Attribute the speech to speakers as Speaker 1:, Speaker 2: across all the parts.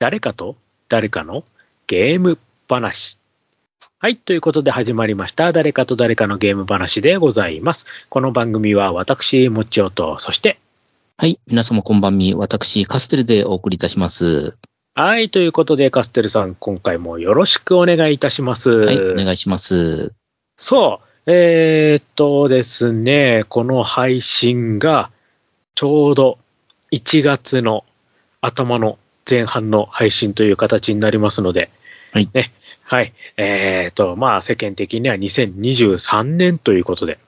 Speaker 1: 誰かと誰かのゲーム話。はい。ということで始まりました。誰かと誰かのゲーム話でございます。この番組は私、もちおと、そして、
Speaker 2: はい。皆様こんばんみ。私、カステルでお送りいたします。
Speaker 1: はい。ということで、カステルさん、今回もよろしくお願いいたします。
Speaker 2: はい。お願いします。
Speaker 1: そう。えーっとですね、この配信が、ちょうど1月の頭の前半の配信という形になりますので、
Speaker 2: はい
Speaker 1: ね。はい。えーっと、まあ、世間的には2023年ということで、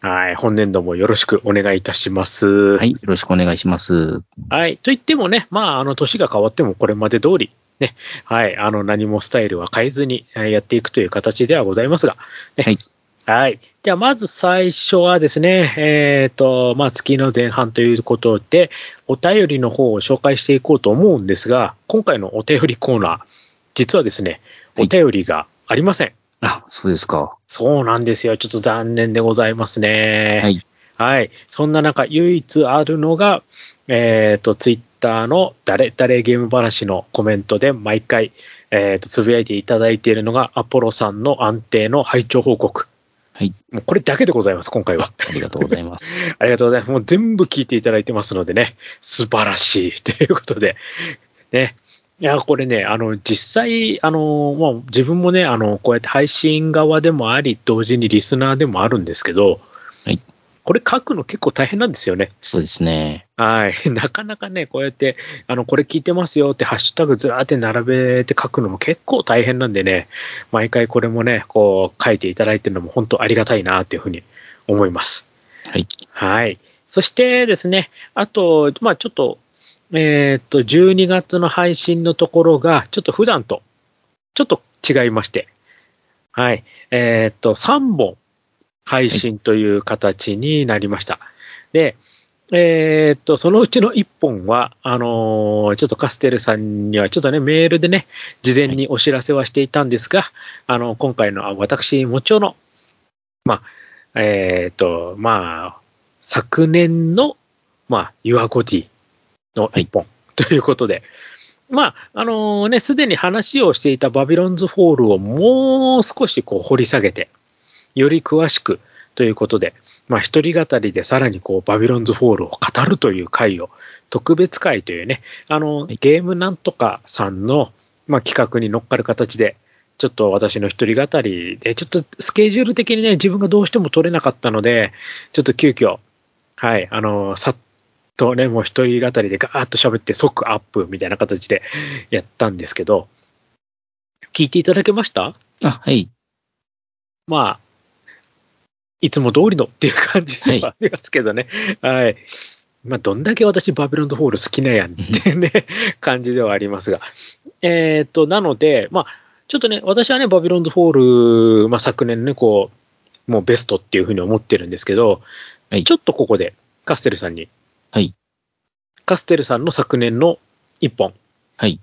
Speaker 1: はい。本年度もよろしくお願いいたします。は
Speaker 2: はい。よろしくお願いします。
Speaker 1: はい。と言ってもね、まあ、あの、年が変わってもこれまで通り、ね、はい、あの、何もスタイルは変えずにえーやっていくという形ではございますが、ね、
Speaker 2: はい。
Speaker 1: はい。じゃあ、まず最初はですね、えっ、と、まあ、月の前半ということで、お便りの方を紹介していこうと思うんですが、今回のお便りコーナー、実はですね、お
Speaker 2: はい
Speaker 1: 便りがありません。
Speaker 2: あ、そうですか。
Speaker 1: そうなんですよ。ちょっと残念でございますね。
Speaker 2: はい。
Speaker 1: はい。そんな中、唯一あるのが、えっ、と、ツイッターの誰誰ゲーム話のコメントで毎回、えっ、と、つぶやいていただいているのが、アポロさんの安定の拝聴報告。
Speaker 2: はい。
Speaker 1: もうこれだけでございます、今回は。
Speaker 2: ありがとうございます。
Speaker 1: ありがとうございます。もう全部聞いていただいてますのでね、素晴らしいということで、ね。いや、これね、あの、実際、あの、まあ、自分もね、あの、こうやって配信側でもあり、同時にリスナーでもあるんですけど、
Speaker 2: はい。
Speaker 1: これ書くの結構大変なんですよね。
Speaker 2: そうですね。
Speaker 1: はい。なかなかね、こうやって、あの、これ聞いてますよってハッシュタグずらーって並べて書くのも結構大変なんでね、毎回これもね、こう書いていただいてるのも本当ありがたいなっていうふうに思います。
Speaker 2: はい。
Speaker 1: はい。そしてですね、あと、まあちょっと、えーっと、12月の配信のところが、ちょっと普段と、ちょっと違いまして、はい。えーっと、3本配信という形になりました。で、えーっと、そのうちの1本は、あのーちょっとカステルさんにはちょっとね、メールでね、事前にお知らせはしていたんですが、あの、今回のあ私、もちろの、まあ、えーっと、まあ、昨年の、まあ、ユアゴディの1本。ということで、まあ、あのね、すでに話をしていたバビロンズフォールをもう少しこう掘り下げて、より詳しくということで、まあ、一人語りでさらにこう、バビロンズフォールを語るという回を、特別回というね、あの、
Speaker 2: はい
Speaker 1: ゲームなんとかさんの、まあ、企画に乗っかる形で、ちょっと私の一人語りで、ちょっとスケジュール的にね、自分がどうしても取れなかったので、ちょっと急遽、はい、あの、さっとね、もう一人語りでガーッと喋って即アップみたいな形でやったんですけど、聞いていただけました？
Speaker 2: あ、はい。
Speaker 1: まあ、いつも通りのっていう感じではありますけどね。はい。まあ、どんだけ私バビロンズフォール好きなんやんっていうね、感じではありますが。えーっと、なので、まあ、ちょっとね、私はね、バビロンズフォール、まあ、昨年ね、こう、もうベストっていうふうに思ってるんですけど、
Speaker 2: はい
Speaker 1: ちょっとここでカステルさんに、
Speaker 2: はい。
Speaker 1: カステルさんの昨年の一本、
Speaker 2: はい。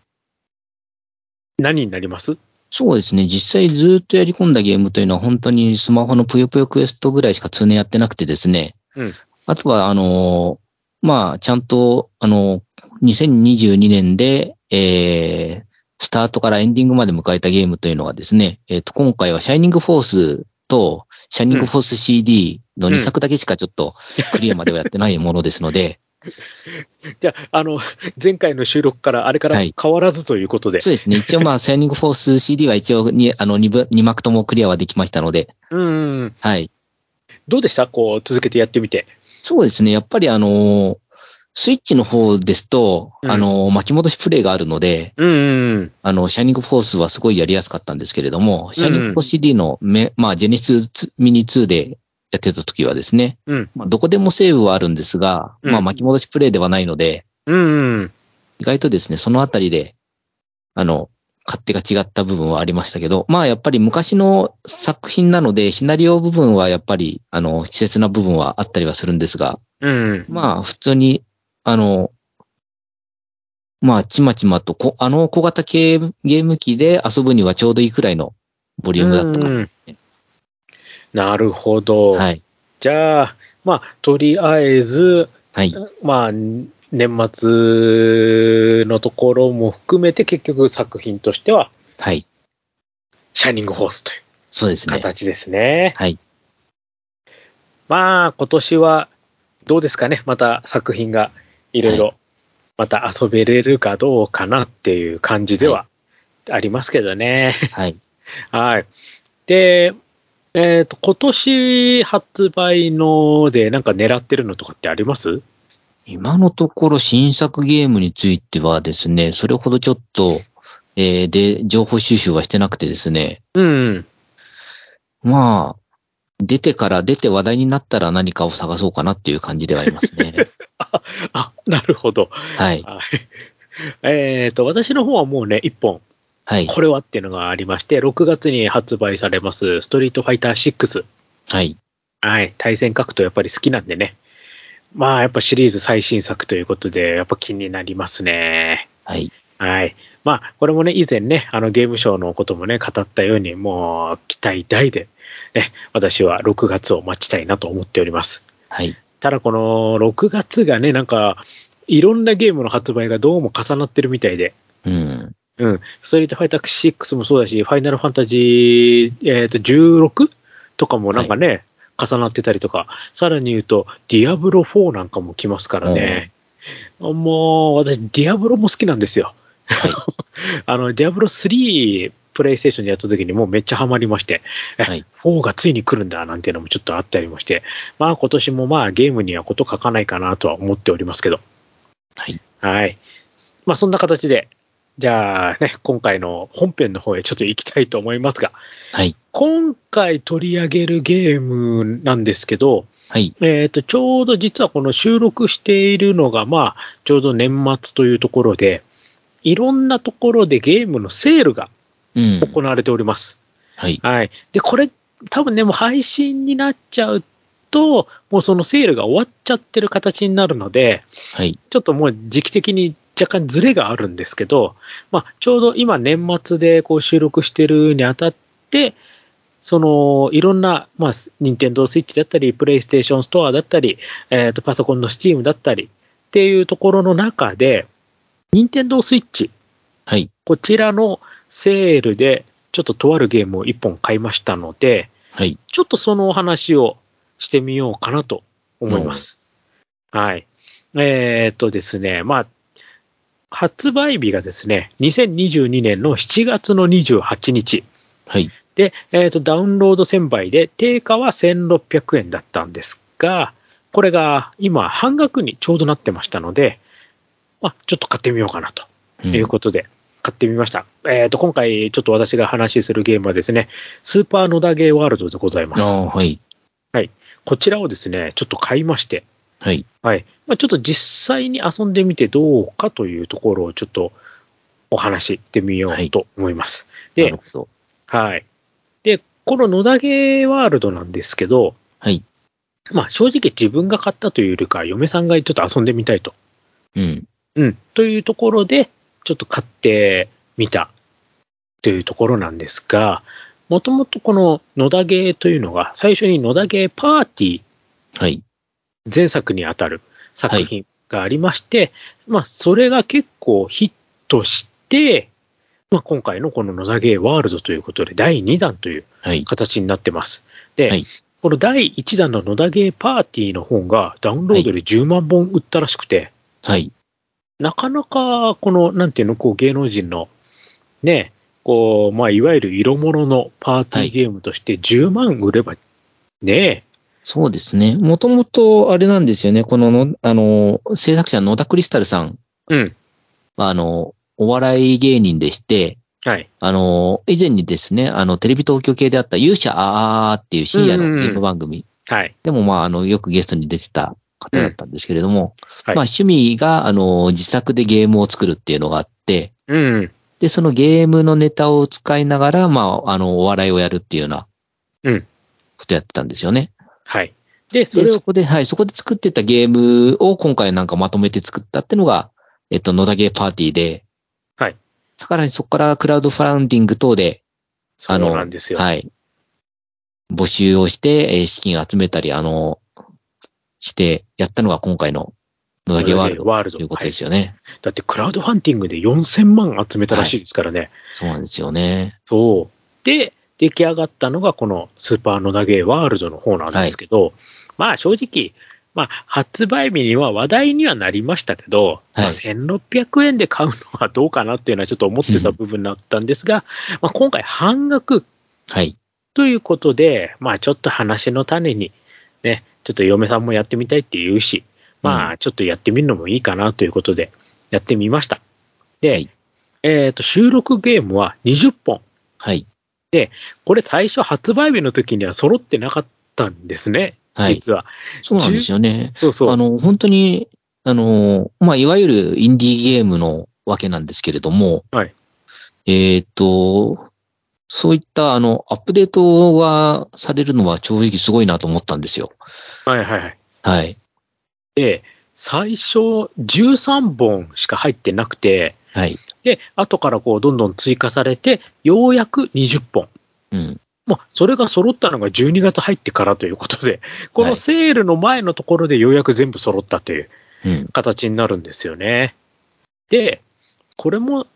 Speaker 1: 何になります？
Speaker 2: そうですね。実際ずっとやり込んだゲームというのは本当にスマホのぷよぷよクエストぐらいしか通年やってなくてですね。
Speaker 1: うん
Speaker 2: あとは、あのーまあ、ちゃんと、あのー2022年で、えー、スタートからエンディングまで迎えたゲームというのはですね、えっ、と、今回はシャイニングフォースと、シャイニングフォース CD の2作だけしかちょっとクリアまではやってないものですので、
Speaker 1: じゃあ、あの、前回の収録からあれから
Speaker 2: はい
Speaker 1: 変わらずということで。
Speaker 2: そうですね。一応まあ、シャイニングフォース CD は一応に、あの、2部、二幕ともクリアはできましたので、
Speaker 1: うんうん。
Speaker 2: はい。
Speaker 1: どうでした？こう、続けてやってみて。
Speaker 2: そうですね。やっぱりあのースイッチの方ですと、
Speaker 1: うん
Speaker 2: あのー巻き戻しプレイがあるので、
Speaker 1: うんうん
Speaker 2: あの、シャイニングフォースはすごいやりやすかったんですけれども、シャイニングフォース CD のめ、まあ、ジェネシスミニ2でやってた時はですね、
Speaker 1: うん。
Speaker 2: まあ、どこでもセーブはあるんですが、
Speaker 1: うん
Speaker 2: まあ、巻き戻しプレイではないので、
Speaker 1: うんうん。
Speaker 2: 意外とですね、そのあたりで、あの、勝手が違った部分はありましたけど、まあやっぱり昔の作品なので、シナリオ部分はやっぱり、あの、稚拙な部分はあったりはするんですが、
Speaker 1: うん。
Speaker 2: まあ普通に、あの、まあちまちまとこ、あの小型系ゲーム機で遊ぶにはちょうどいいくらいのボリュームだったか
Speaker 1: うんなるほど。
Speaker 2: はい。
Speaker 1: じゃあ、まあ、とりあえず、
Speaker 2: はい。
Speaker 1: まあ、年末のところも含めて結局作品としては、
Speaker 2: はい。
Speaker 1: シャイニングホースという
Speaker 2: そうですね。
Speaker 1: 形ですね。
Speaker 2: はい。
Speaker 1: まあ、今年はどうですかね？また作品がいろい
Speaker 2: は
Speaker 1: ろ、また遊べれるかどうかなっていう感じではありますけどね。
Speaker 2: はい。
Speaker 1: はい。で、えっ、と、今年発売のでなんか狙ってるのとかってあります？
Speaker 2: 今のところ新作ゲームについてはですね、それほどちょっと、えーで、情報収集はしてなくてですね、
Speaker 1: うん。
Speaker 2: まあ、出てから出て話題になったら何かを探そうかなっていう感じではありますね。
Speaker 1: あ、なるほど。
Speaker 2: はい。
Speaker 1: はい。えっ、と、私の方はもうね、一本、
Speaker 2: はい。
Speaker 1: これはっていうのがありまして、6月に発売されます、ストリートファイター6。
Speaker 2: はい。
Speaker 1: はい。対戦格闘やっぱり好きなんでね。まあ、やっぱシリーズ最新作ということで、やっぱ気になりますね。
Speaker 2: はい。
Speaker 1: はい。まあ、これもね、以前ね、あのゲームショーのこともね、語ったように、もう期待大で、ね、私は6月を待ちたいなと思っております。
Speaker 2: はい。
Speaker 1: ただこの6月がね、なんか、いろんなゲームの発売がどうも重なってるみたいで、
Speaker 2: うん。
Speaker 1: うん。ストリートファイター6もそうだし、ファイナルファンタジー、えっ、と、16とかもなんかね、重なってたりとか、さらに言うと、ディアブロ4なんかも来ますからね。もう、私、ディアブロも好きなんですよ。
Speaker 2: はい。
Speaker 1: あの、ディアブロ3、プレイステーションでやった時にもうめっちゃハマりまして、え、
Speaker 2: はい
Speaker 1: 4がついに来るんだなんていうのもちょっとあったりもして、まあ今年もまあゲームにはこと書かないかなとは思っておりますけど、
Speaker 2: はい。
Speaker 1: はい。まあそんな形で、じゃあね、今回の本編の方へちょっと行きたいと思いますが、
Speaker 2: はい。
Speaker 1: 今回取り上げるゲームなんですけど、
Speaker 2: はい。
Speaker 1: えっ、と、ちょうど実はこの収録しているのが、まあ、ちょうど年末というところで、いろんなところでゲームのセールが
Speaker 2: うん。
Speaker 1: 行われております。
Speaker 2: はい。
Speaker 1: はい。で、これ、多分ね、もう配信になっちゃうと、もうそのセールが終わっちゃってる形になるので、
Speaker 2: はい。
Speaker 1: ちょっともう時期的に若干ズレがあるんですけど、まあ、ちょうど今年末でこう収録してるにあたって、その、いろんな、まあ、任天堂スイッチだったり、プレイステーションストアだったり、えっ、と、パソコンのスチームだったりっていうところの中で、任天堂スイッチ、
Speaker 2: はい。
Speaker 1: こちらのセールで、ちょっととあるゲームを1本買いましたので、
Speaker 2: はい。
Speaker 1: ちょっとそのお話をしてみようかなと思います。はい。えーっとですね、まあ、発売日がですね、2022年の7月の28日。
Speaker 2: はい。
Speaker 1: で、えーっと、ダウンロード1000倍で、定価は1600円だったんですが、これが今半額にちょうどなってましたので、まあ、ちょっと買ってみようかなということで、買ってみました。えっ、と、今回、ちょっと私が話しするゲームはですね、スーパー野田ゲーワールドでございます。
Speaker 2: ああ、はい。
Speaker 1: こちらをですね、ちょっと買いまして、
Speaker 2: はい。
Speaker 1: はい。まあ、ちょっと実際に遊んでみてどうかというところをちょっとお話ししてみようと思います。で
Speaker 2: なる、ほど。
Speaker 1: はい。で、この野田ゲーワールドなんですけど、
Speaker 2: はい。
Speaker 1: まあ、正直自分が買ったというよりか、嫁さんがちょっと遊んでみたいと。
Speaker 2: うん。
Speaker 1: うん。というところで、ちょっと買ってみたというところなんですが、もともとこの野田ゲーというのが、最初に野田ゲーパーティー
Speaker 2: はい。
Speaker 1: 前作にあたる作品がありまして、まあ、それが結構ヒットして、まあ、今回のこの野田ゲーワールドということで、第2弾という
Speaker 2: はい。
Speaker 1: 形になってます。で、
Speaker 2: はい
Speaker 1: この第1弾の野田ゲーパーティーの本がダウンロードで10万本売ったらしくて、
Speaker 2: はい。
Speaker 1: なかなか、この、なんていうの、こう、芸能人の、ね、こう、まあ、いわゆる色物のパーティーゲームとして10万売れば、ね
Speaker 2: そうですね。もともと、あれなんですよね。このの、あの、制作者野田クリスタルさん、
Speaker 1: うん。
Speaker 2: あの、お笑い芸人でして、
Speaker 1: はい。
Speaker 2: あの、以前にですね、あの、テレビ東京系であった勇者あーっていう深夜のゲーム番組
Speaker 1: はい。
Speaker 2: でも、まあ、あの、よくゲストに出てた方だったんですけれども、
Speaker 1: はい
Speaker 2: まあ、趣味が、あの、自作でゲームを作るっていうのがあって、
Speaker 1: うん。
Speaker 2: で、そのゲームのネタを使いながら、まあ、あの、お笑いをやるっていうような、
Speaker 1: うん
Speaker 2: ことやってたんですよね。
Speaker 1: はい。で、そ
Speaker 2: で、
Speaker 1: れを
Speaker 2: そ、こで、はい、そこで作ってたゲームを今回なんかまとめて作ったっていうのが、えっと、野田ゲーパーティーで、
Speaker 1: はい。
Speaker 2: さらにそこからクラウドファウンディング等で、
Speaker 1: そうなんですよ。
Speaker 2: はい。募集をして、えー資金を集めたり、あの、して、やったのが今回の野田ゲワールド
Speaker 1: ワールド
Speaker 2: ということですよね。
Speaker 1: だってクラウドファンディングで4000万集めたらしいですからね。
Speaker 2: そうなんですよね。
Speaker 1: そう。で、出来上がったのがこのスーパー野田ゲーワールドの方なんですけど、まあ正直、まあ発売日には話題にはなりましたけど、まあ
Speaker 2: はい
Speaker 1: 1600円で買うのはどうかなっていうのはちょっと思ってた部分だったんですが、まあ今回半額
Speaker 2: はい。
Speaker 1: ということで、まあちょっと話の種に、ね、ちょっと嫁さんもやってみたいって言うし、ま
Speaker 2: う
Speaker 1: あちょっとやってみるのもいいかなということで、やってみました。で、
Speaker 2: はい
Speaker 1: えっ、と、収録ゲームは20本。
Speaker 2: はい。
Speaker 1: これ最初発売日の時には揃ってなかったんですね、
Speaker 2: はい。
Speaker 1: 実は。
Speaker 2: そうなんですよね。
Speaker 1: そうそう。
Speaker 2: あの、本当に、あの、まあ、いわゆるインディーゲームのわけなんですけれども、
Speaker 1: はい。
Speaker 2: えっ、と、そういった、あの、アップデートがされるのは正直すごいなと思ったんですよ。
Speaker 1: はいはいはい。
Speaker 2: はい。
Speaker 1: で、最初13本しか入ってなくて、
Speaker 2: はい。
Speaker 1: で、後からこうどんどん追加されて、ようやく20本。
Speaker 2: うん。
Speaker 1: まあ、それが揃ったのが12月入ってからということで、このセールの前のところでようやく全部揃ったという
Speaker 2: うん。
Speaker 1: 形になるんですよね。で、これも、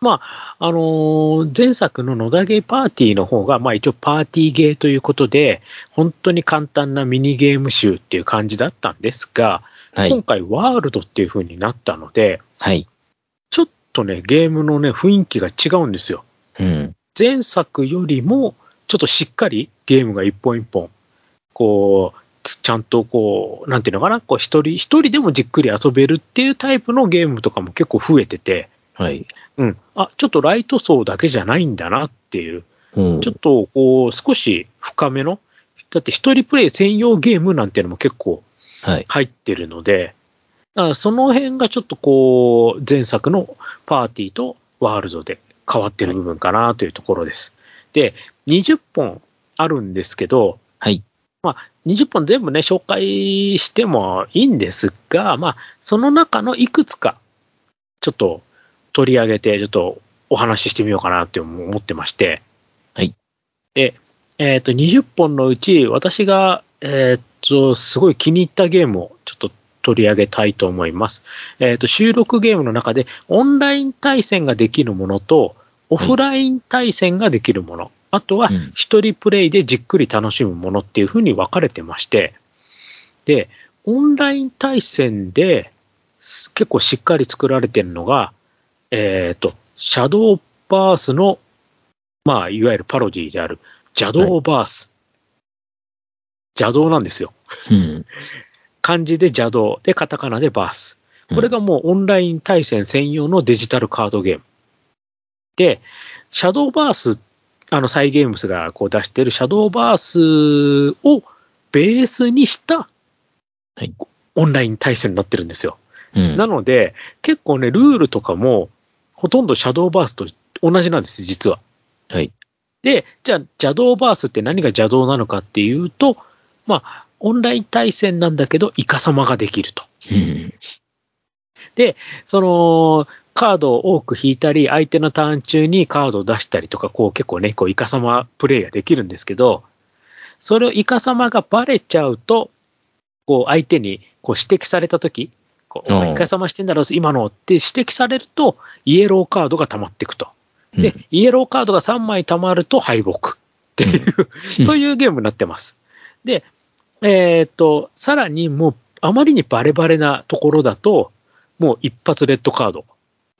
Speaker 1: まあ、あのー前作の野田ゲーパーティーの方が、まあ一応パーティーゲーということで、本当に簡単なミニゲーム集っていう感じだったんですが、
Speaker 2: はい
Speaker 1: 今。回ワールドっていう風になったので、
Speaker 2: はい。
Speaker 1: ちょっとね、ゲームのね、雰囲気が違うんですよ。
Speaker 2: うん。
Speaker 1: 前作よりも、ちょっとしっかりゲームが一本一本、こう、つちゃんとこう、なんていうのかな、こう一人、一人でもじっくり遊べるっていうタイプのゲームとかも結構増えてて、
Speaker 2: はい。
Speaker 1: うん。あ、ちょっとライト層だけじゃないんだなっていう、
Speaker 2: うん
Speaker 1: ちょっとこう、少し深めの、だって一人プレイ専用ゲームなんていうのも結構
Speaker 2: はい。
Speaker 1: 入ってるので、だからその辺がちょっとこう、前作のパーティーとワールドで変わってる部分かなというところです。で、20本あるんですけど、
Speaker 2: はい。
Speaker 1: 20本全部ね、紹介してもいいんですが、まあ、その中のいくつか、ちょっと取り上げて、ちょっとお話ししてみようかなって思ってまして。
Speaker 2: はい。
Speaker 1: で、えっ、と、20本のうち、私が、えっ、と、すごい気に入ったゲームをちょっと取り上げたいと思います。えっ、と、収録ゲームの中で、オンライン対戦ができるものと、オフライン対戦ができるもの、あとは
Speaker 2: うん
Speaker 1: 一人プレイでじっくり楽しむものっていうふうに分かれてまして、で、オンライン対戦です結構しっかり作られてるのが、えっ、と、シャドーバースの、まあ、いわゆるパロディである、邪道バース。邪道なんですよ。
Speaker 2: うん。
Speaker 1: 漢字で邪道、で、カタカナでバース。これがもうオンライン対戦専用のデジタルカードゲーム。で、シャドーバース、あの、サイゲームスがこう出してるシャドーバースをベースにした、
Speaker 2: はい
Speaker 1: オンライン対戦になってるんですよ。
Speaker 2: うん。
Speaker 1: なので、結構ね、ルールとかも、ほとんどシャドーバースと同じなんです、実は。
Speaker 2: はい。
Speaker 1: で、じゃあ、邪道バースって何が邪道なのかっていうと、まあ、オンライン対戦なんだけど、イカ様ができると。
Speaker 2: うん。
Speaker 1: その、カードを多く引いたり、相手のターン中にカードを出したりとか、こう結構ね、こうイカ様プレイができるんですけど、それをイカ様がバレちゃうと、こう相手にこう指摘されたとき、こうお前
Speaker 2: うん
Speaker 1: イカ様してんだろ、今のって指摘されると、イエローカードが溜まっていくと。で、イエローカードが3枚溜まると敗北っていう、そういうゲームになってます。で、えーっと、さらにもう、あまりにバレバレなところだと、もう一発レッドカード。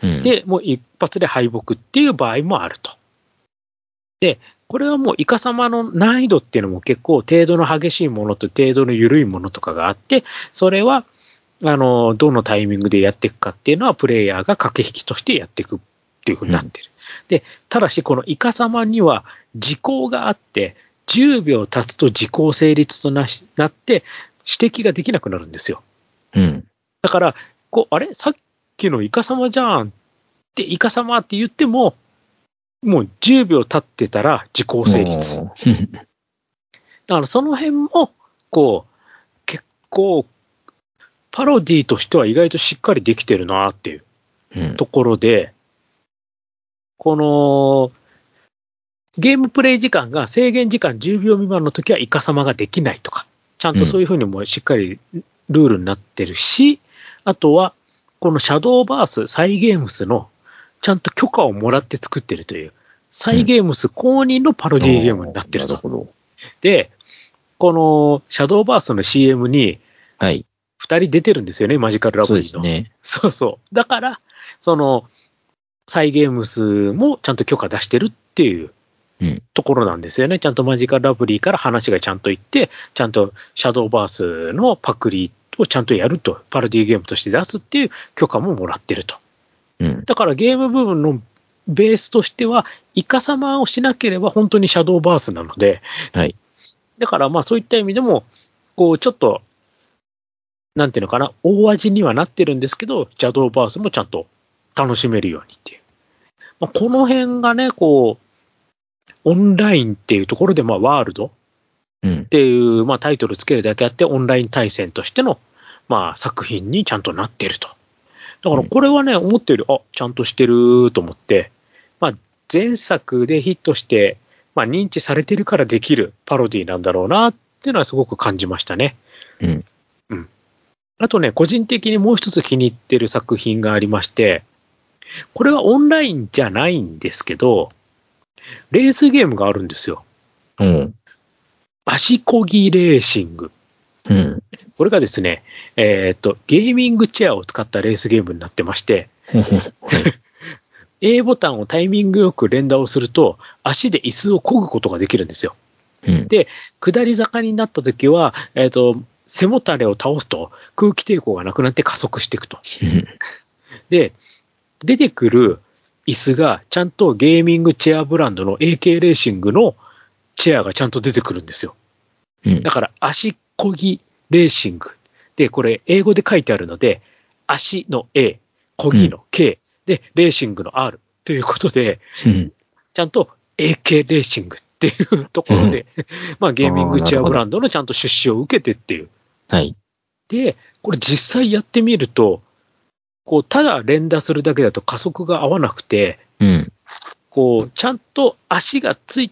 Speaker 2: うん、
Speaker 1: で、もう一発で敗北っていう場合もあると。で、これはもうイカ様の難易度っていうのも結構程度の激しいものと程度の緩いものとかがあって、それは、あの、どのタイミングでやっていくかっていうのはプレイヤーが駆け引きとしてやっていくっていうふうになってる。で、ただしこのイカ様には時効があって、10秒経つと時効成立となしなって、指摘ができなくなるんですよ。
Speaker 2: うん。
Speaker 1: だから、こう、あれ？さっきのイカ様じゃんって、イカ様って言っても、もう10秒経ってたら時効成立。だからその辺も、こう、結構、パロディとしては意外としっかりできてるなっていう
Speaker 2: うん
Speaker 1: ところで、この、ゲームプレイ時間が制限時間10秒未満の時はイカ様ができないとか、ちゃんとそういうふうにもしっかりルールになってるし、あとは、このシャドーバース、サイゲームスの、ちゃんと許可をもらって作ってるという、サイゲームス公認のパロディゲームになってると。
Speaker 2: なるほど。
Speaker 1: で、このシャドーバースの CM に
Speaker 2: はい。
Speaker 1: 二人出てるんですよね、マジカルラ
Speaker 2: そう
Speaker 1: ブリーの。
Speaker 2: ですね。
Speaker 1: そうそう。だから、その、サイゲームスもちゃんと許可出してるっていう
Speaker 2: うん。
Speaker 1: ところなんですよね。ちゃんとマジカルラブリーから話がちゃんといって、ちゃんとシャドーバースのパクリをちゃんとやると、パロディゲームとして出すっていう許可ももらってると。
Speaker 2: うん。
Speaker 1: だからゲーム部分のベースとしては、イカサマをしなければ本当にシャドーバースなので、
Speaker 2: はい。
Speaker 1: だからまあそういった意味でも、こうちょっと、なんていうのかな、大味にはなってるんですけど、シャドーバースもちゃんと楽しめるようにっていう。まあ、この辺がね、こう、オンラインっていうところで、まあワールド
Speaker 2: うん
Speaker 1: っ。ていう、まあ、タイトルつけるだけあって、オンライン対戦としての、まあ、作品にちゃんとなってると。だから、これはね、思ったより、あ、ちゃんとしてると思って、まあ、前作でヒットして、まあ、認知されてるからできるパロディなんだろうなっていうのはすごく感じましたね。
Speaker 2: うん。
Speaker 1: うん。あとね、個人的にもう一つ気に入ってる作品がありまして、これはオンラインじゃないんですけど、レースゲームがあるんですよ。
Speaker 2: うん。
Speaker 1: 足こぎレーシング。
Speaker 2: うん。
Speaker 1: これがですね、えーっと、ゲーミングチェアを使ったレースゲームになってまして、
Speaker 2: はい。
Speaker 1: A ボタンをタイミングよく連打をすると、足で椅子を漕ぐことができるんですよ。
Speaker 2: うん。
Speaker 1: 下り坂になった時は、えーっと、背もたれを倒すと空気抵抗がなくなって加速していくと。で、出てくる椅子がちゃんとゲーミングチェアブランドの AK レーシングのチェアがちゃんと出てくるんですよ。
Speaker 2: うん
Speaker 1: だから足こぎレーシング。で、これ英語で書いてあるので、足の A、こぎの K、で、レーシングの R ということで、
Speaker 2: うん。
Speaker 1: ちゃんと AK レーシングっていうところで、まあゲーミングチェアブランドのちゃんと出資を受けてっていう。
Speaker 2: はい。
Speaker 1: で、これ実際やってみると、こう、ただ連打するだけだと加速が合わなくて、
Speaker 2: うん。
Speaker 1: こう、ちゃんと足がつい、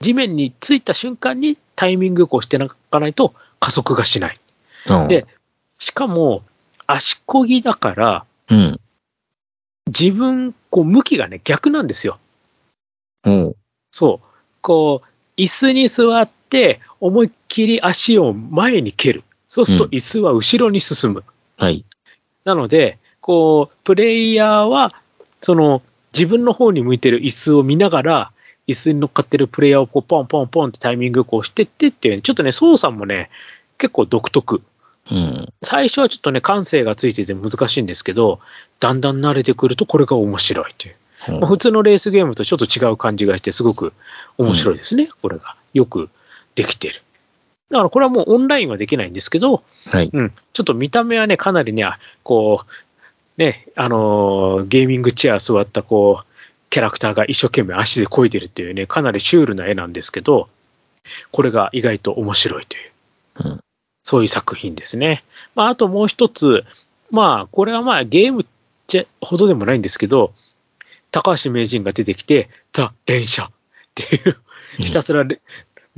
Speaker 1: 地面についた瞬間にタイミングをこうしてなかないと加速がしない。
Speaker 2: うん
Speaker 1: で、しかも、足こぎだから、
Speaker 2: うん。
Speaker 1: 自分、こう、向きがね、逆なんですよ。
Speaker 2: おう。
Speaker 1: そう。こう、椅子に座って、思いっきり足を前に蹴る。そうすると
Speaker 2: うん
Speaker 1: 椅子は後ろに進む。
Speaker 2: はい。
Speaker 1: なので、こう、プレイヤーは、その、自分の方に向いてる椅子を見ながら、椅子に乗っかってるプレイヤーをこうポンポンポンってタイミングをこうしてってっていう、ちょっとね、操作もね、結構独特。
Speaker 2: うん。
Speaker 1: 最初はちょっとね、感性がついてて難しいんですけど、だんだん慣れてくるとこれが面白いという。まあ普通のレースゲームとちょっと違う感じがして、すごく面白いですね、これが。よくできてる。だからこれはもうオンラインはできないんですけど、
Speaker 2: はい。
Speaker 1: うん、ちょっと見た目はね、かなりね、あこう、ね、あのーゲーミングチェア座ったこう、キャラクターが一生懸命足で漕いでるっていうね、かなりシュールな絵なんですけど、これが意外と面白いという、
Speaker 2: うん
Speaker 1: そういう作品ですね。まあ、あともう一つ、まあ、これはまあゲームほどでもないんですけど、高橋名人が出てきて、ザ・連射っていう、ひたすられ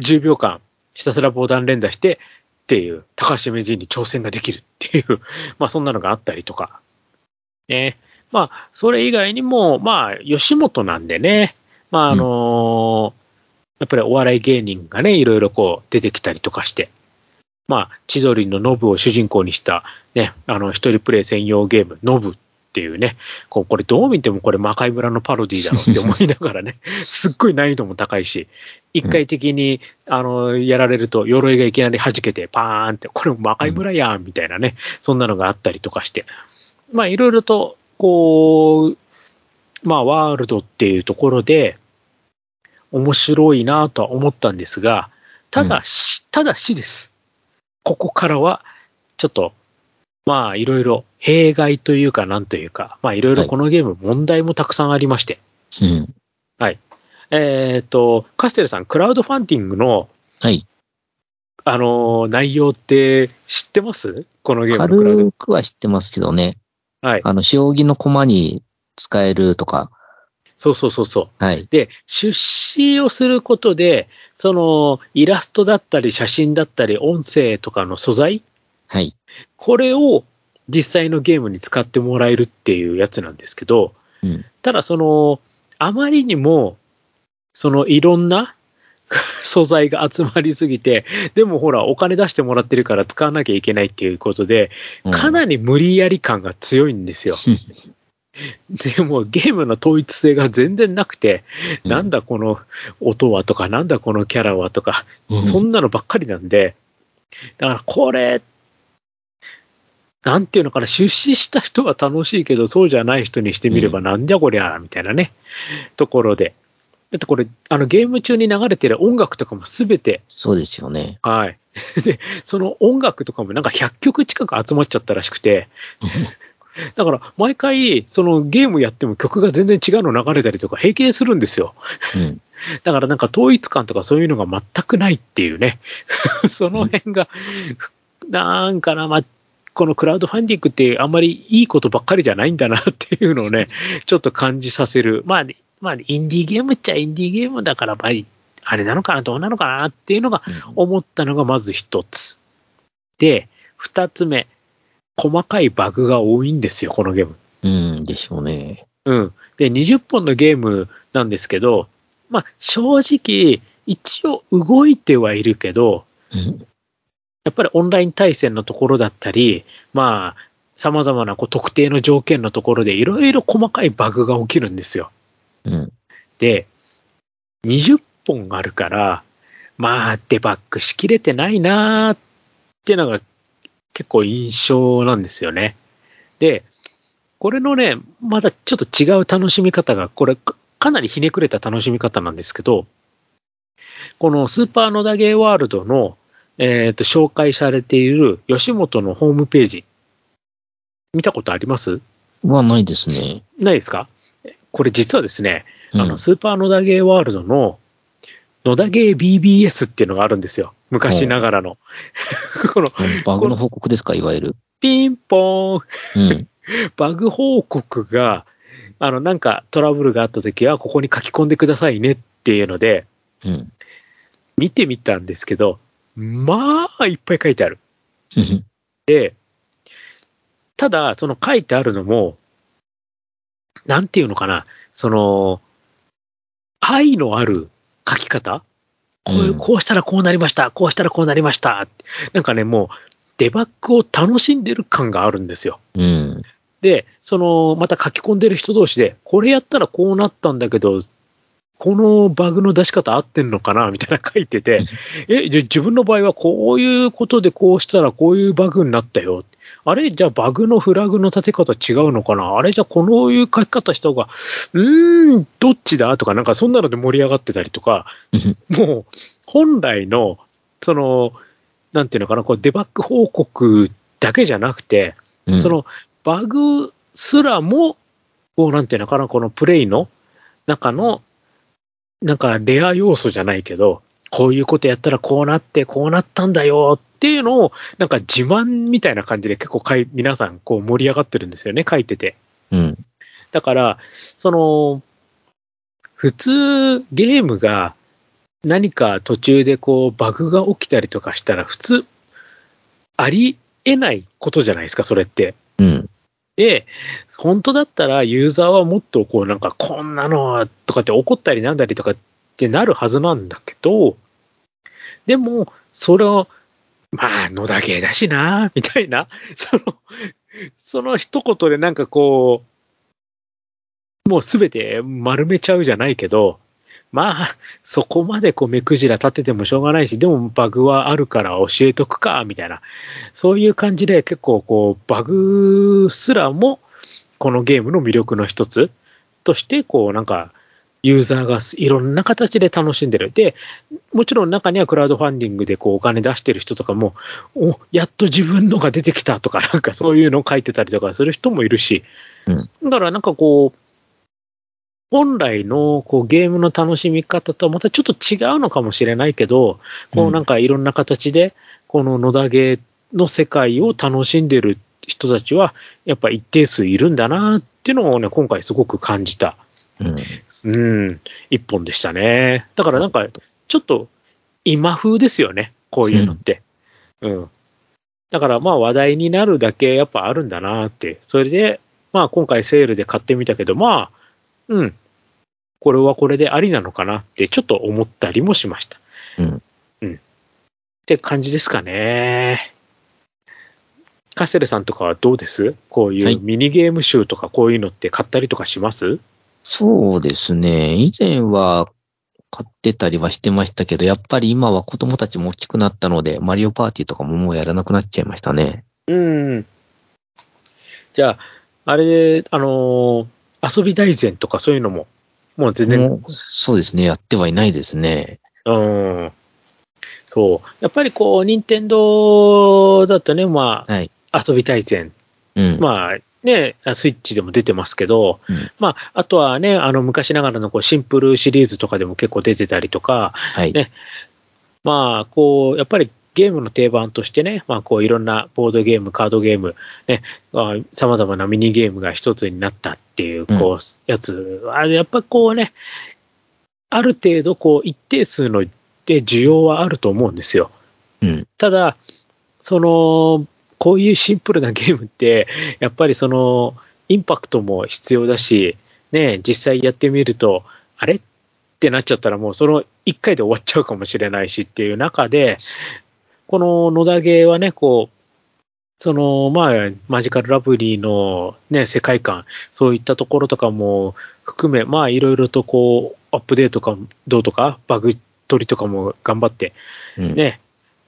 Speaker 1: 10秒間、ひたすら防弾連打して、っていう、高橋名人に挑戦ができるっていう、まあそんなのがあったりとか。ね。まあ、それ以外にも、まあ、吉本なんでね、まああのやっぱりお笑い芸人がね、いろいろこう出てきたりとかして、まあ、千鳥のノブを主人公にした、ね、あの、一人プレイ専用ゲーム、ノブっていうね、こうこれどう見てもこれ魔界村のパロディだろうって思いながらね、すっごい難易度も高いし、一回的に、あの、やられると鎧がいきなり弾けてパーンって、これ魔界村やんみたいなね、そんなのがあったりとかして、まあいろいろと、こう、まあワールドっていうところで、面白いなとは思ったんですが、ただし、ただしです。ここからは、ちょっと、まあいろいろ弊害というかなんというか、まあいろいろこのゲーム問題もたくさんありまして、
Speaker 2: うん。
Speaker 1: えっ、と、カステルさん、クラウドファンディングの、
Speaker 2: はい。
Speaker 1: あのー内容って知ってます？このゲームのクラウド。
Speaker 2: 軽くは知ってますけどね。
Speaker 1: はい。
Speaker 2: あの、将棋の駒に使えるとか。
Speaker 1: そうそうそうそう。
Speaker 2: はい。
Speaker 1: で、出資をすることで、その、イラストだったり写真だったり音声とかの素材、
Speaker 2: はい。
Speaker 1: これを実際のゲームに使ってもらえるっていうやつなんですけど、
Speaker 2: うん。
Speaker 1: ただその、あまりにも、そのいろんな 素材が集まりすぎて、でもほら、お金出してもらってるから使わなきゃいけないっていうことで、かなり無理やり感が強いんですよ。でもゲームの統一性が全然なくて、
Speaker 2: うん
Speaker 1: なんだこの音はとか、なんだこのキャラはとか、
Speaker 2: うん
Speaker 1: そんなのばっかりなんで、だからこれ、なんていうのかな、出資した人は楽しいけど、そうじゃない人にしてみれば、
Speaker 2: う
Speaker 1: なんじゃこりゃ、みたいなね、ところで。だってこれ、あのゲーム中に流れてる音楽とかもすべて、
Speaker 2: そうですよね。
Speaker 1: はい。で、その音楽とかもなんか100曲近く集まっちゃったらしくて、だから毎回、そのゲームやっても曲が全然違うの流れたりとか平気でするんですよ。
Speaker 2: うん。
Speaker 1: だからなんか統一感とかそういうのが全くないっていうね。その辺が、なんかな、まあ、このクラウドファンディングってあんまりいいことばっかりじゃないんだなっていうのをね、ちょっと感じさせる。まあ、まあ、インディーゲームっちゃインディーゲームだから、まあ、あれなのかな、どうなのかなっていうのが思ったのがまず一つ。で、二つ目。細かいバグが多いんですよ、このゲーム。
Speaker 2: うん、でしょうね。
Speaker 1: うん。で、20本のゲームなんですけど、まあ、正直、一応動いてはいるけど、
Speaker 2: うん
Speaker 1: やっぱりオンライン対戦のところだったり、まあ、様々なこう特定の条件のところでいろいろ細かいバグが起きるんですよ。
Speaker 2: うん。
Speaker 1: で、20本あるから、まあ、デバッグしきれてないなーっていうのが結構印象なんですよね。で、これのね、まだちょっと違う楽しみ方が、これかかなりひねくれた楽しみ方なんですけど、このスーパーノダゲーワールドの、えっ、と、紹介されている吉本のホームページ、見たことあります？
Speaker 2: はないですね。
Speaker 1: ないですか？これ実はですね、
Speaker 2: うん
Speaker 1: あの、スーパー野田ゲーワールドの、野田ゲー BBS っていうのがあるんですよ。昔ながらの。この、
Speaker 2: バグの報告ですか、いわゆる。
Speaker 1: ピンポーン、
Speaker 2: うん。
Speaker 1: バグ報告が、あの、なんかトラブルがあった時は、ここに書き込んでくださいねっていうので、
Speaker 2: うん。
Speaker 1: 見てみたんですけど、まあ、いっぱい書いてある。
Speaker 2: うん
Speaker 1: で、ただ、その書いてあるのも、なんていうのかな、その、愛のある書き方こうこうしたらこうなりました、こうしたらこうなりました。なんかね、もう、デバッグを楽しんでる感があるんですよ。
Speaker 2: うん。
Speaker 1: で、その、また書き込んでる人同士で、これやったらこうなったんだけど、このバグの出し方合ってんのかなみたいな書いてて、え、じゃあ自分の場合はこういうことでこうしたらこういうバグになったよ。あれ？じゃあバグのフラグの立て方違うのかな？あれ？じゃあこのいう書き方した方が、うーん、どっちだ？とかなんかそんなので盛り上がってたりとか、もう本来の、その、なんていうのかな、こうデバッグ報告だけじゃなくて、
Speaker 2: うん。
Speaker 1: そ、のバグすらも、こうなんていうのかな、このプレイの中の、なんかレア要素じゃないけど、こういうことやったらこうなって、こうなったんだよっていうのを、なんか自慢みたいな感じで結構かい皆さんこう盛り上がってるんですよね、書いてて。
Speaker 2: うん。
Speaker 1: だから、その、普通ゲームが何か途中でこうバグが起きたりとかしたら普通ありえないことじゃないですか、それって。
Speaker 2: うん。
Speaker 1: で、本当だったらユーザーはもっとこうなんかこんなのとかって怒ったりなんだりとかってなるはずなんだけど、でも、それを、まあ、野田芸だしな、みたいな、その、その一言でなんかこう、もうすべて丸めちゃうじゃないけど、まあ、そこまでこう目くじら立ててもしょうがないし、でもバグはあるから教えとくか、みたいな。そういう感じで結構こう、バグすらも、このゲームの魅力の一つとして、こうなんか、ユーザーがいろんな形で楽しんでる。で、もちろん中にはクラウドファンディングでこうお金出してる人とかも、お、やっと自分のが出てきたとか、なんかそういうのを書いてたりとかする人もいるし、
Speaker 2: うん
Speaker 1: だからなんかこう、本来のこうゲームの楽しみ方とはまたちょっと違うのかもしれないけど、こうなんかいろんな形で、この野田ゲーの世界を楽しんでる人たちは、やっぱ一定数いるんだなっていうのをね、今回すごく感じた、
Speaker 2: うん。
Speaker 1: うん、一本でしたね。だからなんか、ちょっと今風ですよね、こういうのって。うん。だからまあ話題になるだけやっぱあるんだなって。それで、まあ今回セールで買ってみたけど、まあ、うん。これはこれでありなのかなってちょっと思ったりもしました。
Speaker 2: うん。
Speaker 1: うん。って感じですかね。カセルさんとかはどうです？こうい
Speaker 2: はいう
Speaker 1: ミニゲーム集とかこういうのって買ったりとかします？
Speaker 2: そうですね。以前は買ってたりはしてましたけど、やっぱり今は子供たちも大きくなったので、マリオパーティーとかももうやらなくなっちゃいましたね。
Speaker 1: うん。じゃあ、あれ、あのー遊び大全とかそういうのも、もう全然、
Speaker 2: そうですね。やってはいないですね。
Speaker 1: うん。そう。やっぱりこう、任天堂だとね、ま
Speaker 2: はい。
Speaker 1: あ、遊び大全。
Speaker 2: うん。
Speaker 1: まあ、ね、スイッチでも出てますけど、
Speaker 2: うん
Speaker 1: まあ、あとはね、あの、昔ながらのこうシンプルシリーズとかでも結構出てたりとか、
Speaker 2: はい。
Speaker 1: ねまあ、こう、やっぱりゲームの定番としてね、まあ、こう、いろんなボードゲーム、カードゲーム、ね、さまざまなミニゲームが一つになったっていう、こう、やつ、あれやっぱこうね、ある程度、こう、一定数ので需要はあると思うんですよ。
Speaker 2: うん。
Speaker 1: ただ、その、こういうシンプルなゲームって、やっぱりその、インパクトも必要だし、ね、実際やってみると、あれ？ってなっちゃったらもうその1回で終わっちゃうかもしれないしっていう中で、この野田ゲーはね、こう、その、まあ、マジカルラブリーのね、世界観、そういったところとかも含め、まあ、いろいろとこう、アップデートか、どうとか、バグ取りとかも頑張って、
Speaker 2: うん。
Speaker 1: ね、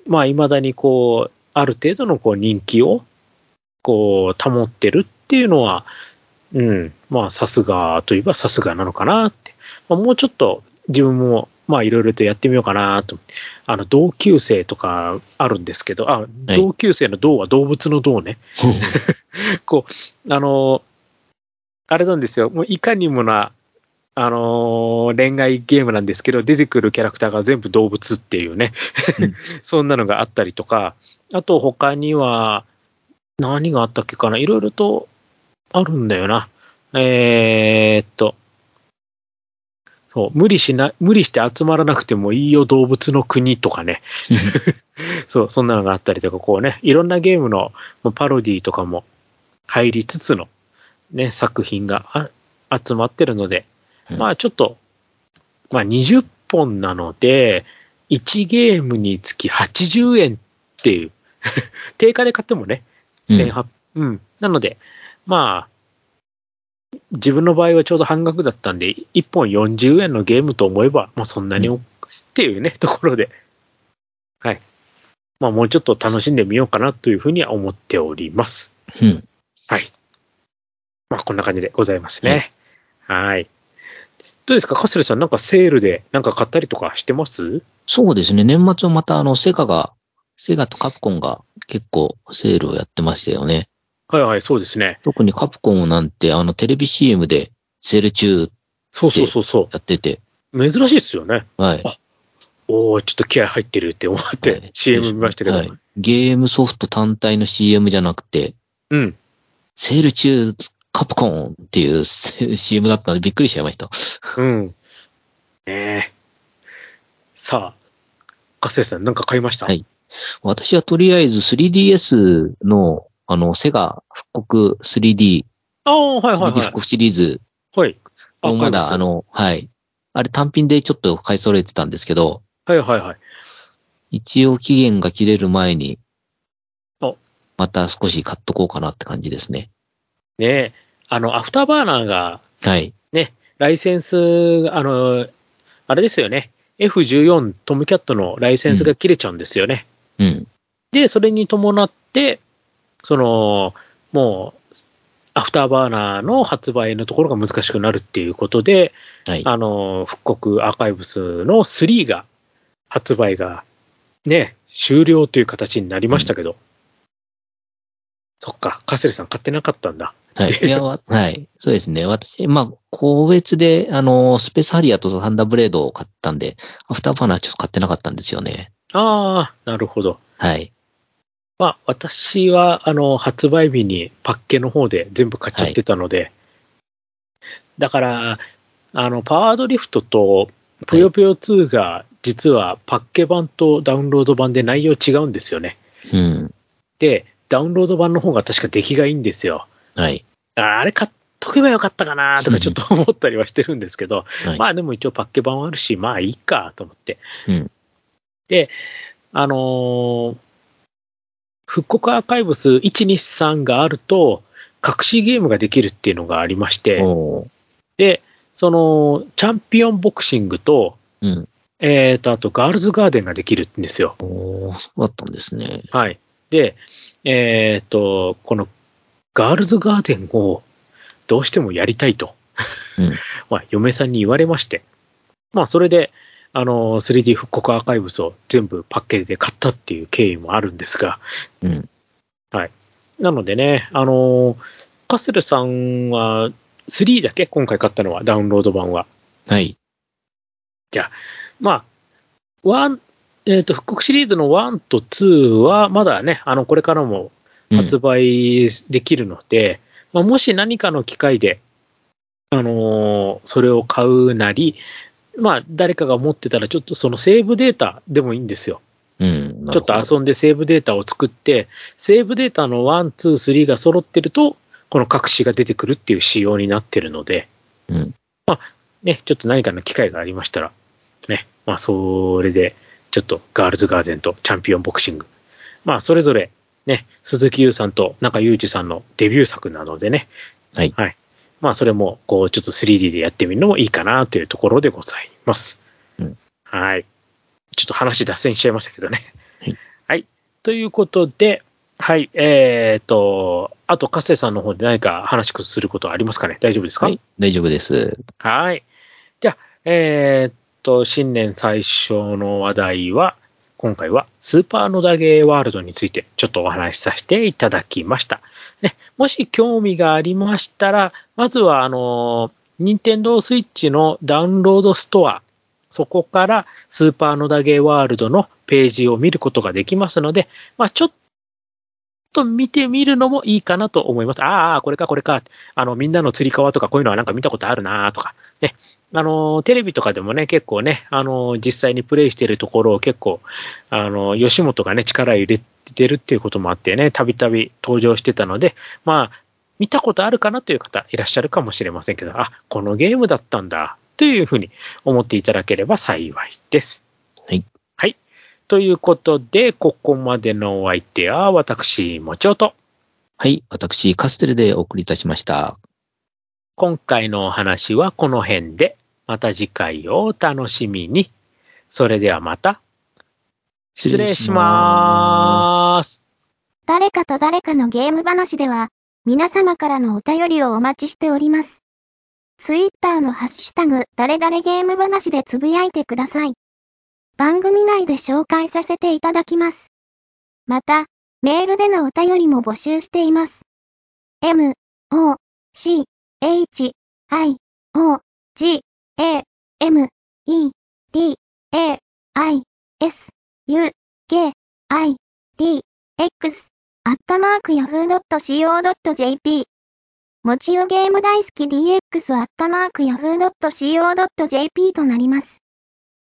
Speaker 1: まあ、未だにこう、ある程度のこう人気を、こう、保ってるっていうのは、うん、まあ、さすがといえばさすがなのかなって。まあ、もうちょっと自分も、まあ、いろいろとやってみようかなと。あの、同級生とかあるんですけど、あ、同級生の同は動物の同ね。こう、あの、あれなんですよ。もういかにもな、あのー恋愛ゲームなんですけど、出てくるキャラクターが全部動物っていうね、
Speaker 2: うん
Speaker 1: そんなのがあったりとか、あと他には、何があったっけかな、いろいろとあるんだよな。えー、っと、そう、無理しな、無理して集まらなくてもいいよ、動物の国とかね。そう、そんなのがあったりとか、こうね、いろんなゲームのまあパロディとかも入りつつの、ね、作品があ集まってるので、
Speaker 2: うん。
Speaker 1: まあちょっと、まあ20本なので、1ゲームにつき80円っていう、定価で買ってもね、1800、うん、なので、まあ、自分の場合はちょうど半額だったんで、1本40円のゲームと思えば、まあそんなにお、っていうね、ところで、はい。まあもうちょっと楽しんでみようかなというふうには思っております。
Speaker 2: うん。
Speaker 1: はい。まあこんな感じでございますね。はい。どうですか？カスレさんなんかセールでなんか買ったりとかしてます？
Speaker 2: そうですね。年末はまたあの、セガが、セガとカプコンが結構セールをやってましたよね。
Speaker 1: はいはい、そうですね。
Speaker 2: 特にカプコンなんてあの、テレビ CM でセール中
Speaker 1: そうそうそうそ
Speaker 2: やってて、
Speaker 1: う。珍しいですよね。
Speaker 2: はい。
Speaker 1: あおおちょっと気合入ってるって思って、
Speaker 2: はい
Speaker 1: CM 見ましたけど。
Speaker 2: はいゲームソフト単体の CM じゃなくて、
Speaker 1: うん。
Speaker 2: セール中、カプコンっていう CM だったのでびっくりしちゃいました。
Speaker 1: うん。ねえ。さあ、カスレさんなんか買いました？
Speaker 2: はい私はとりあえず 3DS の、あの、セガ復刻 3D、
Speaker 1: ああ、はいはい
Speaker 2: 3D
Speaker 1: はい。
Speaker 2: 復刻シリーズ
Speaker 1: はい。あ
Speaker 2: をまだ、あの、はい。あれ単品でちょっと買い揃えてたんですけど、
Speaker 1: はいはいはい。
Speaker 2: 一応期限が切れる前に
Speaker 1: お、
Speaker 2: また少し買っとこうかなって感じですね。
Speaker 1: ねえ。あの、アフターバーナーが、
Speaker 2: はい。
Speaker 1: ライセンス、あの、あれですよね。F14 トムキャットのライセンスが切れちゃうんですよね。
Speaker 2: うん。
Speaker 1: で、それに伴って、その、もう、アフターバーナーの発売のところが難しくなるっていうことで、
Speaker 2: はい。
Speaker 1: あの、復刻アーカイブスの3が、発売が、ね、終了という形になりましたけど、そっか、カステルさん買ってなかったんだ。
Speaker 2: はい。いや、わはい。そうですね。私、まあ、個別で、あの、スペースハリアーとサンダーブレードを買ったんで、アフターバーナーちょっと買ってなかったんですよね。
Speaker 1: ああ、なるほど。
Speaker 2: はい。
Speaker 1: まあ、私は、あの、発売日にパッケの方で全部買っちゃってたので、だから、あの、パワードリフトと、ぷよぷよ2が、実はパッケ版とダウンロード版で内容違うんですよね。
Speaker 2: うん。
Speaker 1: で、ダウンロード版の方が確か出来がいいんですよ。
Speaker 2: はい。
Speaker 1: ああれ買っとけばよかったかなとかちょっと思ったりはしてるんですけど、
Speaker 2: はい。
Speaker 1: まあでも一応パッケ版はあるし、まあいいかと思って。
Speaker 2: うん。
Speaker 1: で、あのー復刻アーカイブス1、2、3があると、隠しゲームができるっていうのがありまして、で、その、チャンピオンボクシングと、
Speaker 2: うん。
Speaker 1: えっ、と、あと、ガールズガーデンができるんですよ。
Speaker 2: おーそうだったんですね。
Speaker 1: はい。で、えっ、と、この、ガールズガーデンを、どうしてもやりたいと、
Speaker 2: うん。
Speaker 1: まあ、嫁さんに言われまして、まあ、それで、あの、3D 復刻アーカイブスを全部パッケージで買ったっていう経緯もあるんですが、
Speaker 2: うん。
Speaker 1: なのでね、あの、カセルさんは、3だけ今回買ったのは、ダウンロード版は。
Speaker 2: はい。
Speaker 1: まあ、ワン、えっ、と、復刻シリーズの1と2は、まだね、あの、これからも
Speaker 2: うん
Speaker 1: 発売できるので、まあ、もし何かの機会で、あのーそれを買うなり、まあ、誰かが持ってたら、ちょっとそのセーブデータでもいいんですよ。
Speaker 2: うん。な
Speaker 1: ちょっと遊んでセーブデータを作って、セーブデータの1、2、3が揃ってると、この隠しが出てくるっていう仕様になってるので、
Speaker 2: うん。
Speaker 1: ね、ちょっと何かの機会がありましたら、ね、まあ、それで、ちょっとガールズガーデンとチャンピオンボクシング。まあ、それぞれ、ね、鈴木優さんと中裕二さんのデビュー作なのでね、
Speaker 2: はい。
Speaker 1: はい。まあ、それも、こう、ちょっと 3D でやってみるのもいいかなというところでございます。
Speaker 2: うん
Speaker 1: はい。ちょっと話脱線しちゃいましたけどね。
Speaker 2: はい。
Speaker 1: はい。ということで、はい。えっ、と、あと、カセさんの方で何か話することはありますかね？大丈夫ですか？
Speaker 2: はい。大丈夫です。
Speaker 1: はい。じゃあ、えーっと、新年最初の話題は、今回はスーパーノダゲーワールドについてちょっとお話しさせていただきました。ね、もし興味がありましたら、まずは、あの、任天堂スイッチのダウンロードストア、そこからスーパーノダゲーワールドのページを見ることができますので、まあ、ちょっと見てみるのもいいかなと思います。ああ、これかこれか。あの、みんなの釣り革とかこういうのはなんか見たことあるなとか、ね。あの、テレビとかでもね、結構ね、あの、実際にプレイしてるところを結構、あの、吉本がね、力入れてるっていうこともあってね、たびたび登場してたので、まあ、見たことあるかなという方いらっしゃるかもしれませんけど、あ、このゲームだったんだ、というふうに思っていただければ幸いです。
Speaker 2: はい。
Speaker 1: はい。ということで、ここまでのお相手は、私、もちおと、
Speaker 2: はい。私、カステルでお送りいたしました。
Speaker 1: 今回のお話はこの辺で、また次回をお楽しみに。それではまた、失礼しまーす。
Speaker 3: 誰かと誰かのゲーム話では、皆様からのお便りをお待ちしております。ツイッターのハッシュタグ、誰々ゲーム話でつぶやいてください。番組内で紹介させていただきます。また、メールでのお便りも募集しています。m, o, c, h, i, o, g, a, m, e, d, a, i, s, u, k, i, d, x アットマーク yahoo.co.jp もちよゲーム大好き DX アットマーク yahoo.co.jp となります。